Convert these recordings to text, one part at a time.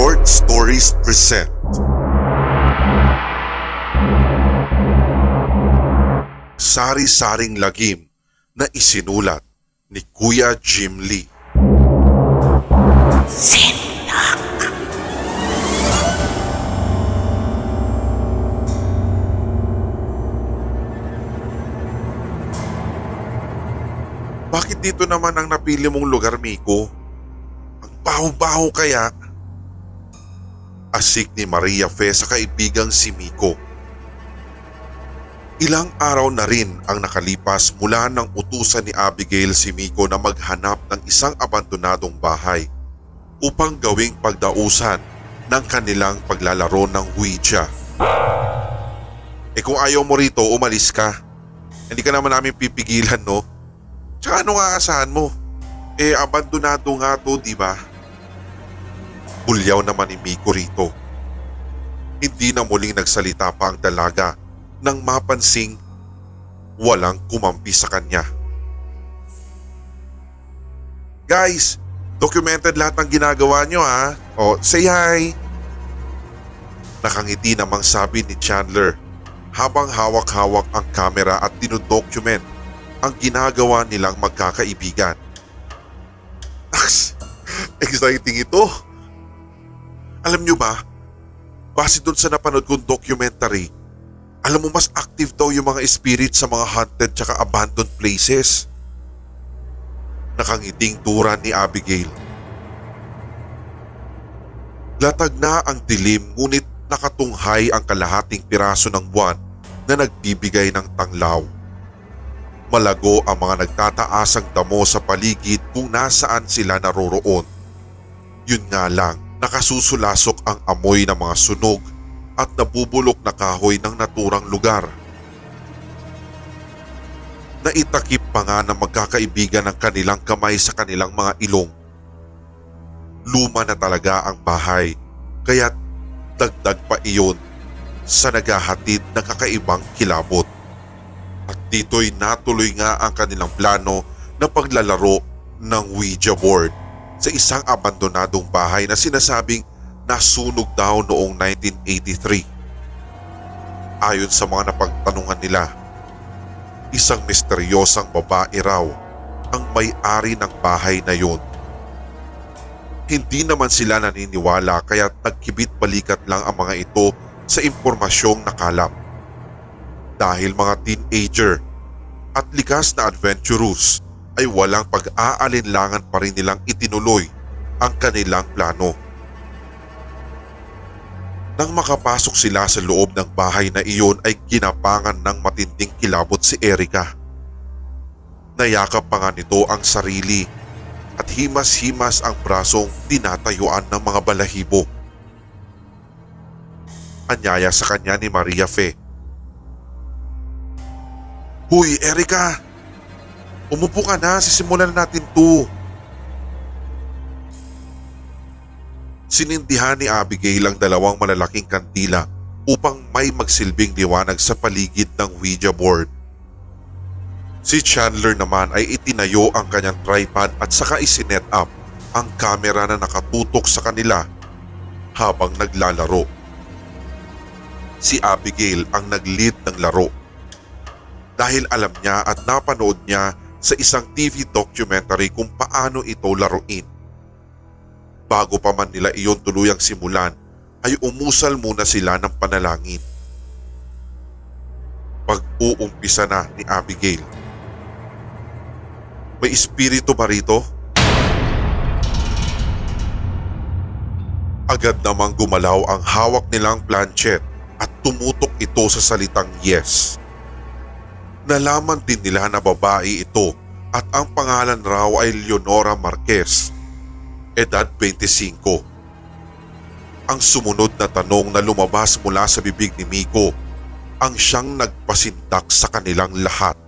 Short Stories present Sari-saring lagim na isinulat ni Kuya Jim Lee. Bakit dito naman ang napili mong lugar, Miko? Ang baho-baho kaya? Asik ni Maria Fe sa kaibigang si Miko. Ilang araw na rin ang nakalipas mula ng utusan ni Abigail si Miko na maghanap ng isang abandonadong bahay upang gawing pagdausan ng kanilang paglalaro ng Ouija. Eh kung ayaw mo rito, umalis ka. Hindi ka naman namin pipigilan, no? Tsaka ano nga asahan mo? Eh, abandonado nga to, di ba? Bulyaw naman ni Miko rito. Hindi na muling nagsalita pa ang dalaga nang mapansing walang kumampi sa kanya. Guys, documented lahat ng ginagawa nyo ha. O, say hi. Nakangiti namang sabi ni Chandler habang hawak-hawak ang kamera at dinodocument ang ginagawa nilang magkakaibigan. Aks, exciting ito. Alam nyo ba, base dun sa napanood kong documentary, alam mo mas active daw yung mga spirit sa mga haunted tsaka abandoned places. Nakangiting turan ni Abigail. Latag na ang dilim ngunit nakatunghay ang kalahating piraso ng buwan na nagbibigay ng tanglaw. Malago ang mga nagtataasang damo sa paligid kung nasaan sila naroroon. Yun nga lang, nakasusulasok ang amoy ng mga sunog at nabubulok na kahoy ng naturang lugar. Naitakip pa nga ng magkakaibigan ng kanilang kamay sa kanilang mga ilong. Luma na talaga ang bahay, kaya't dagdag pa iyon sa naghahatid ng kakaibang kilabot. At dito'y natuloy nga ang kanilang plano na paglalaro ng Ouija board sa isang abandonadong bahay na sinasabing nasunog daw noong 1983. Ayon sa mga napagtanungan nila, isang misteryosang babae raw ang may-ari ng bahay na yun. Hindi naman sila naniniwala kaya nagkibit balikat lang ang mga ito sa impormasyong nakalap. Dahil mga teenager at likas na adventurous ay walang pag-aalinlangan pa rin nilang itinuloy ang kanilang plano. Nang makapasok sila sa loob ng bahay na iyon ay ginapangan ng matinding kilabot si Erika. Nayakap pa nga nito ang sarili at himas-himas ang brasong tinatayuan ng mga balahibo. Anyaya sa kanya ni Maria Fe. Huy, Erika! Umupo ka na, sisimulan natin to. Sinindihan ni Abigail ang dalawang malalaking kandila upang may magsilbing liwanag sa paligid ng Ouija board. Si Chandler naman ay itinayo ang kanyang tripod at saka isinet up ang kamera na nakatutok sa kanila habang naglalaro. Si Abigail ang nag-lead ng laro. Dahil alam niya at napanood niya sa isang TV documentary kung paano ito laruin. Bago pa man nila iyon tuluyang simulan ay umusal muna sila ng panalangin. Pag-uumpisa na ni Abigail. May espiritu ba rito? Agad namang gumalaw ang hawak nilang planchet at tumutok ito sa salitang yes. Nalaman din nila na babae ito at ang pangalan raw ay Leonora Marquez, edad 25. Ang sumunod na tanong na lumabas mula sa bibig ni Miko ang siyang nagpasindak sa kanilang lahat.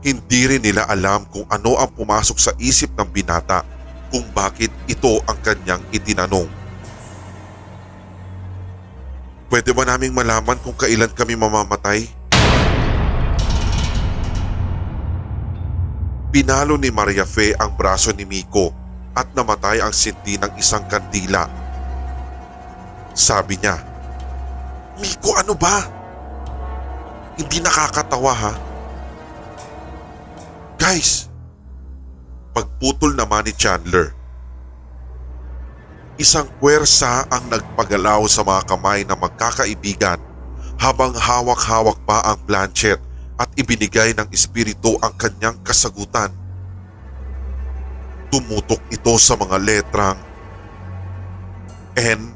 Hindi rin nila alam kung ano ang pumasok sa isip ng binata kung bakit ito ang kanyang itinanong. Pwede ba naming malaman kung kailan kami mamamatay? Pinalo ni Maria Fe ang braso ni Miko at namatay ang sindi ng isang kandila. Sabi niya, Miko ano ba? Hindi nakakatawa ha? Guys, pagputol naman ni Chandler. Isang puwersa ang nagpagalaw sa mga kamay ng magkakaibigan habang hawak-hawak pa ang planchet at ibinigay ng espiritu ang kanyang kasagutan. Tumutok ito sa mga letrang N,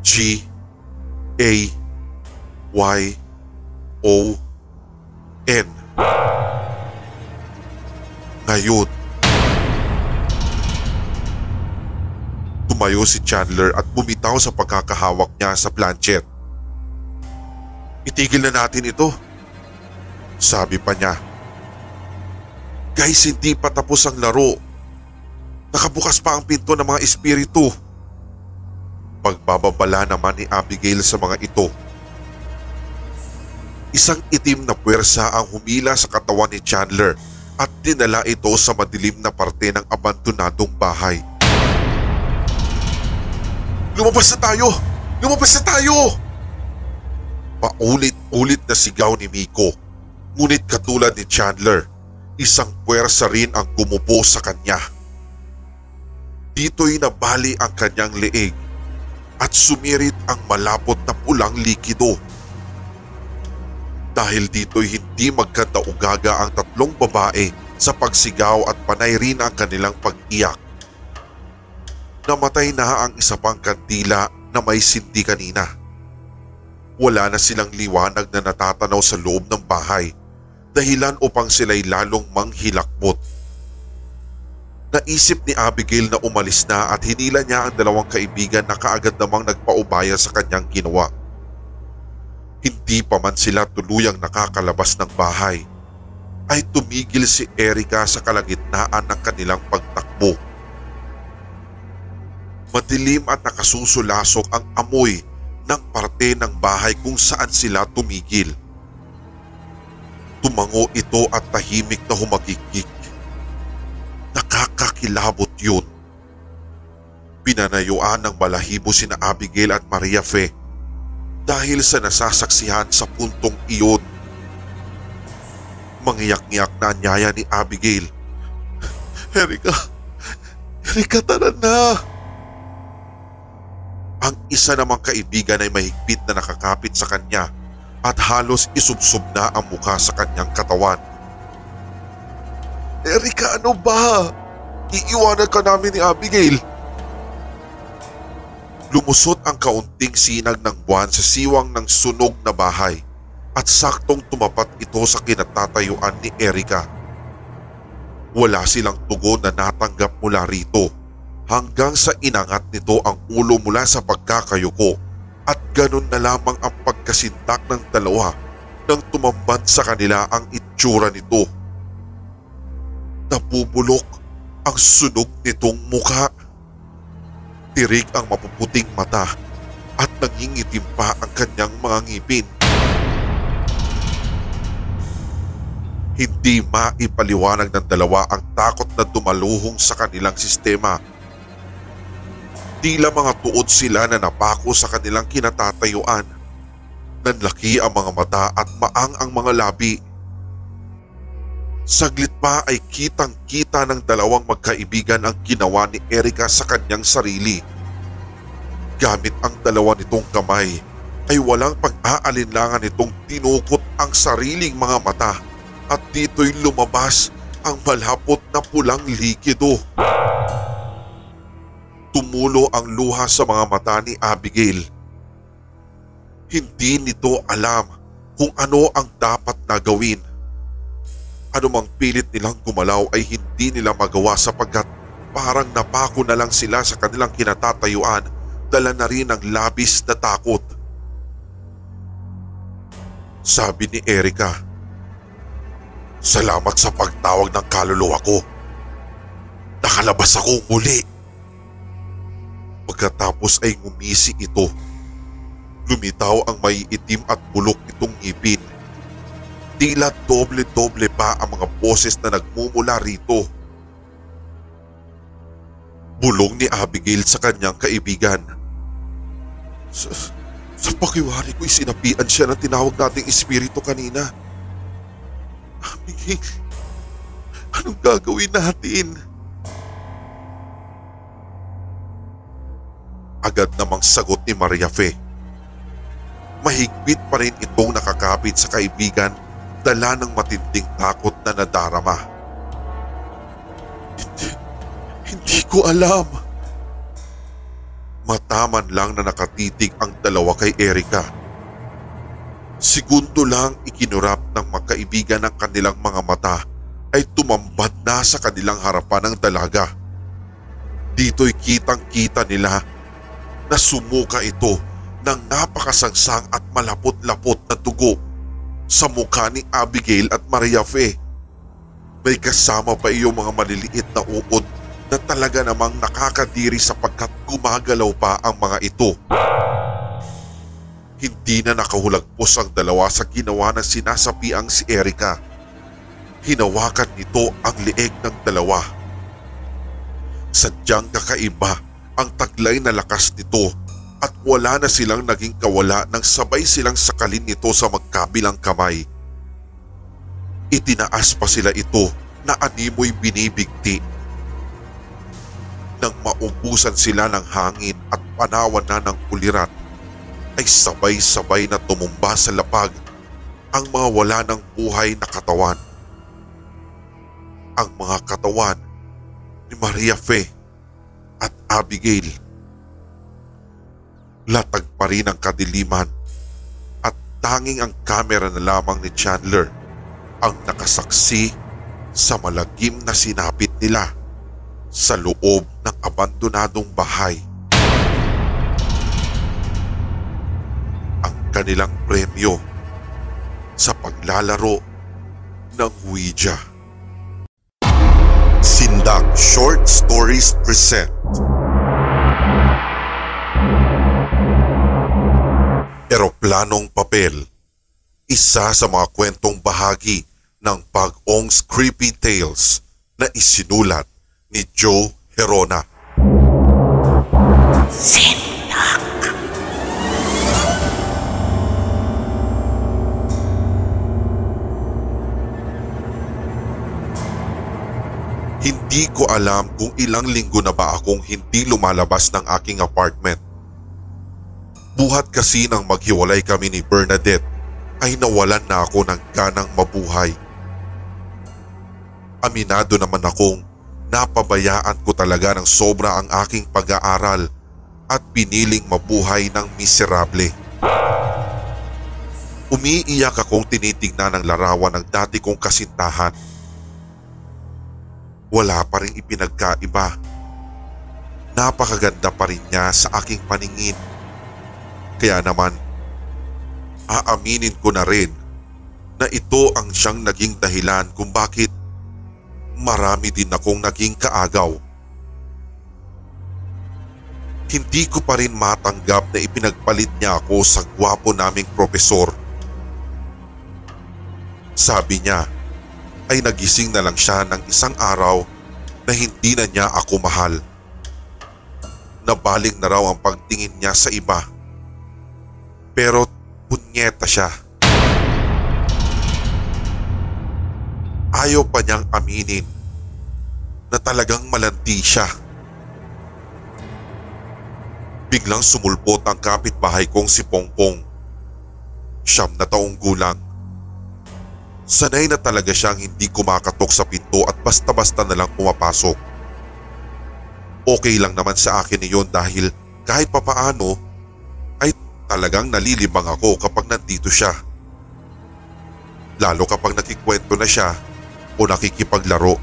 G, A, Y, O, N. Ngayon, tumayo si Chandler at bumitaw sa pagkakahawak niya sa planchet. Itigil na natin ito. Sabi pa niya. Guys, hindi pa tapos ang laro. Nakabukas pa ang pinto ng mga espiritu. Pagbababala naman ni Abigail sa mga ito. Isang itim na puwersa ang humila sa katawan ni Chandler at dinala ito sa madilim na parte ng abandonadong bahay. Lumabas na tayo! Lumabas na tayo! Paulit-ulit na sigaw ni Miko. Ngunit katulad ni Chandler, isang puwersa rin ang gumupo sa kanya. Dito'y nabali ang kanyang leeg at sumirit ang malapot na pulang likido. Dahil dito'y hindi magkataugaga ang tatlong babae sa pagsigaw at panay rin ang kanilang pag-iyak. Namatay na ang isa pang kandila na may sindi kanina. Wala na silang liwanag na natatanaw sa loob ng bahay dahilan upang sila'y lalong manghilakbot. Naisip ni Abigail na umalis na at hinila niya ang dalawang kaibigan na kaagad namang nagpaubaya sa kanyang ginawa. Hindi pa man sila tuluyang nakakalabas ng bahay ay tumigil si Erika sa kalagitnaan ng kanilang pagtakbo. Madilim at nakasusulasok ang amoy ng parte ng bahay kung saan sila tumigil. Tumango ito at tahimik na humagigik. Nakakakilabot yun. Pinanayuan ng balahibo sina Abigail at Maria Fe dahil sa nasasaksihan sa puntong iyon. Mangiyak-ngiyak na anyaya ni Abigail. Erika, Erika tara na. Ang isa namang kaibigan ay mahigpit na nakakapit sa kanya at halos isubsob na ang mukha sa kanyang katawan. Erika ano ba? Iiwanan ka namin ni Abigail. Lumusot ang kaunting sinag ng buwan sa siwang ng sunog na bahay at saktong tumapat ito sa kinatatayuan ni Erika. Wala silang tugon na natanggap mula rito hanggang sa inangat nito ang ulo mula sa pagkakayuko at ganun na lamang ang pagkasintak ng dalawa nang tumambad sa kanila ang itsura nito. Nabubulok ang sunog nitong mukha. Tirig ang mapuputing mata at nangingitim pa ang kanyang mga ngipin. Hindi maipaliwanag ng dalawa ang takot na dumaluhong sa kanilang sistema. Tila mga tuod sila na napako sa kanilang kinatatayuan. Nanlaki ang mga mata at maang ang mga labi. Saglit pa ay kitang kita ng dalawang magkaibigan ang ginawa ni Erika sa kanyang sarili. Gamit ang dalawa nitong kamay ay walang pag-aalinlangan nitong tinukot ang sariling mga mata at dito'y lumabas ang malapot na pulang likido. Tumulo ang luha sa mga mata ni Abigail. Hindi nito alam kung ano ang dapat na gawin Anumang pilit nilang gumalaw ay hindi nila magawa sapagkat parang napako na lang sila sa kanilang kinatatayuan dala na rin ang labis na takot. Sabi ni Erika, Salamat sa pagtawag ng kaluluwa ko. Nakalabas ako muli. Pagkatapos ay ngumisi ito. Lumitaw ang may itim at bulok nitong ngipin Tila doble-doble pa ang mga boses na nagmumula rito. Bulong ni Abigail sa kanyang kaibigan. Sa, sa pakiwari ko'y sinapian siya ng tinawag nating espiritu kanina. Abigail, anong gagawin natin? Agad namang sagot ni Maria Fe. Mahigpit pa rin itong nakakapit sa kaibigan dala ng matinding takot na nadarama. Hindi, hindi ko alam. Mataman lang na nakatitig ang dalawa kay Erika. Segundo lang ikinurap ng magkaibigan ng kanilang mga mata ay tumambad na sa kanilang harapan ng dalaga. Dito'y kitang kita nila na sumuka ito ng napakasangsang at malapot-lapot na dugo sa mukha ni Abigail at Maria Fe. May kasama pa iyong mga maliliit na uod na talaga namang nakakadiri sapagkat gumagalaw pa ang mga ito. Hindi na nakahulagpos ang dalawa sa ginawa ng sinasapiang si Erika. Hinawakan nito ang leeg ng dalawa. Sadyang kakaiba ang taglay na lakas nito at wala na silang naging kawala nang sabay silang sakalin nito sa magkabilang kamay. Itinaas pa sila ito na animoy binibigti. Nang maubusan sila ng hangin at panawan na ng kulirat, ay sabay-sabay na tumumba sa lapag ang mga wala ng buhay na katawan. Ang mga katawan ni Maria Fe Abigail Latag pa rin ang kadiliman at tanging ang kamera na lamang ni Chandler ang nakasaksi sa malagim na sinapit nila sa loob ng abandonadong bahay. Ang kanilang premyo sa paglalaro ng Ouija. Sindak Short Stories present Eroplanong Papel. Isa sa mga kwentong bahagi ng Pag-ong's Creepy Tales na isinulat ni Joe Herona. Sinak Hindi ko alam kung ilang linggo na ba akong hindi lumalabas ng aking apartment Buhat kasi nang maghiwalay kami ni Bernadette ay nawalan na ako ng ganang mabuhay. Aminado naman akong napabayaan ko talaga ng sobra ang aking pag-aaral at piniling mabuhay ng miserable. Umiiyak akong tinitignan ng larawan ng dati kong kasintahan. Wala pa rin ipinagkaiba. Napakaganda pa rin niya sa aking paningin kaya naman, aaminin ko na rin na ito ang siyang naging dahilan kung bakit marami din akong naging kaagaw. Hindi ko pa rin matanggap na ipinagpalit niya ako sa gwapo naming propesor. Sabi niya ay nagising na lang siya ng isang araw na hindi na niya ako mahal. Nabaling na raw ang pagtingin niya sa iba. Pero punyeta siya. Ayaw pa niyang aminin na talagang malanti siya. Biglang sumulpot ang kapitbahay kong si Pongpong. Siyam na taong gulang. Sanay na talaga siyang hindi kumakatok sa pinto at basta-basta na lang pumapasok. Okay lang naman sa akin iyon dahil kahit papaano Talagang nalilibang ako kapag nandito siya. Lalo kapag nakikwento na siya o nakikipaglaro.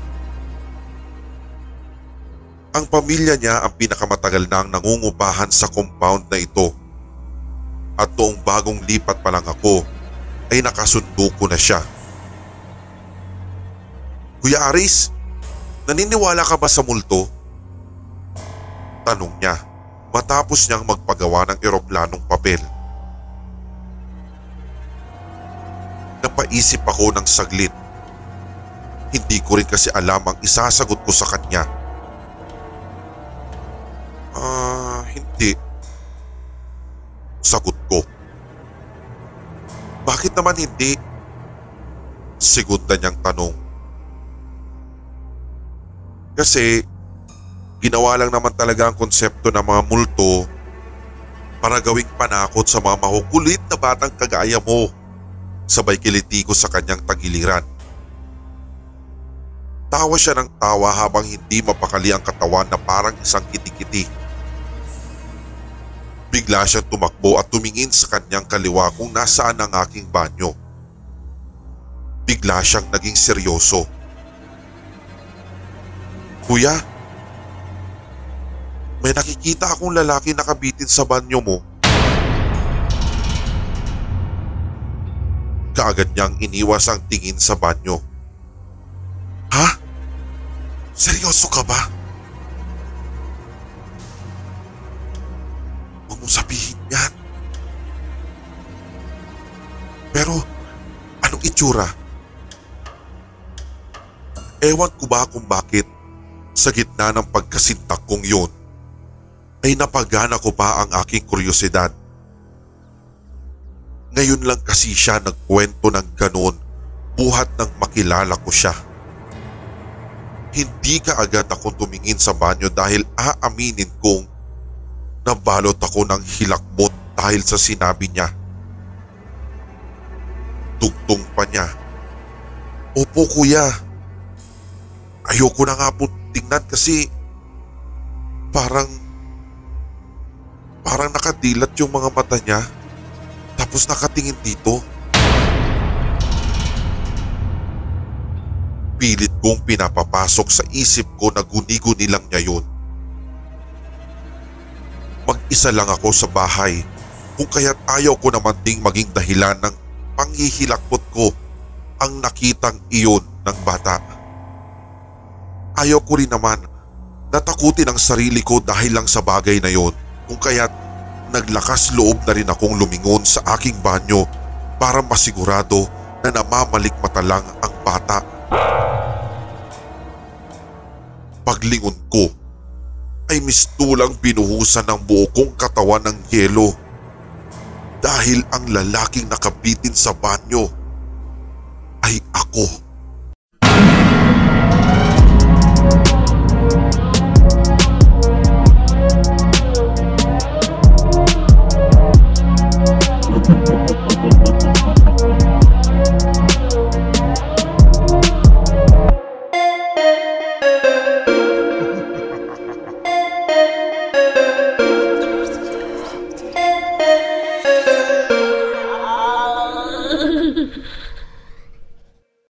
Ang pamilya niya ang pinakamatagal nang nangungupahan sa compound na ito. At noong bagong lipat pa lang ako ay nakasundo ko na siya. Kuya Aris, naniniwala ka ba sa multo? Tanong niya matapos niyang magpagawa ng eroplanong papel. Napaisip ako ng saglit. Hindi ko rin kasi alam ang isasagot ko sa kanya. Ah, uh, hindi. Sagot ko. Bakit naman hindi? Segunda niyang tanong. Kasi ginawa lang naman talaga ang konsepto ng mga multo para gawing panakot sa mga makukulit na batang kagaya mo. Sabay kiliti ko sa kanyang tagiliran. Tawa siya ng tawa habang hindi mapakali ang katawan na parang isang kitikiti. Bigla siyang tumakbo at tumingin sa kanyang kaliwa kung nasaan ang aking banyo. Bigla siyang naging seryoso. Kuya, may nakikita akong lalaki nakabitin sa banyo mo. Kaagad niyang iniwas ang tingin sa banyo. Ha? Seryoso ka ba? Huwag mong sabihin yan. Pero, anong itsura? Ewan ko ba kung bakit sa gitna ng pagkasintak kong yun ay napagana ko pa ang aking kuryosidad. Ngayon lang kasi siya nagkwento ng ganon buhat nang makilala ko siya. Hindi ka agad ako tumingin sa banyo dahil aaminin kong nabalot ako ng hilakbot dahil sa sinabi niya. Tugtong pa niya. Opo kuya. Ayoko na nga po tingnan kasi parang parang nakadilat yung mga mata niya tapos nakatingin dito. Pilit kong pinapapasok sa isip ko na guni-guni lang niya yun. Mag-isa lang ako sa bahay kung kaya't ayaw ko naman ding maging dahilan ng panghihilakbot ko ang nakitang iyon ng bata. Ayaw ko rin naman natakutin ang sarili ko dahil lang sa bagay na yon kung kaya't naglakas loob na rin akong lumingon sa aking banyo para masigurado na namamalikmata lang ang bata. Paglingon ko ay mistulang binuhusan ng buo kong katawan ng yelo dahil ang lalaking nakabitin sa banyo ay ako.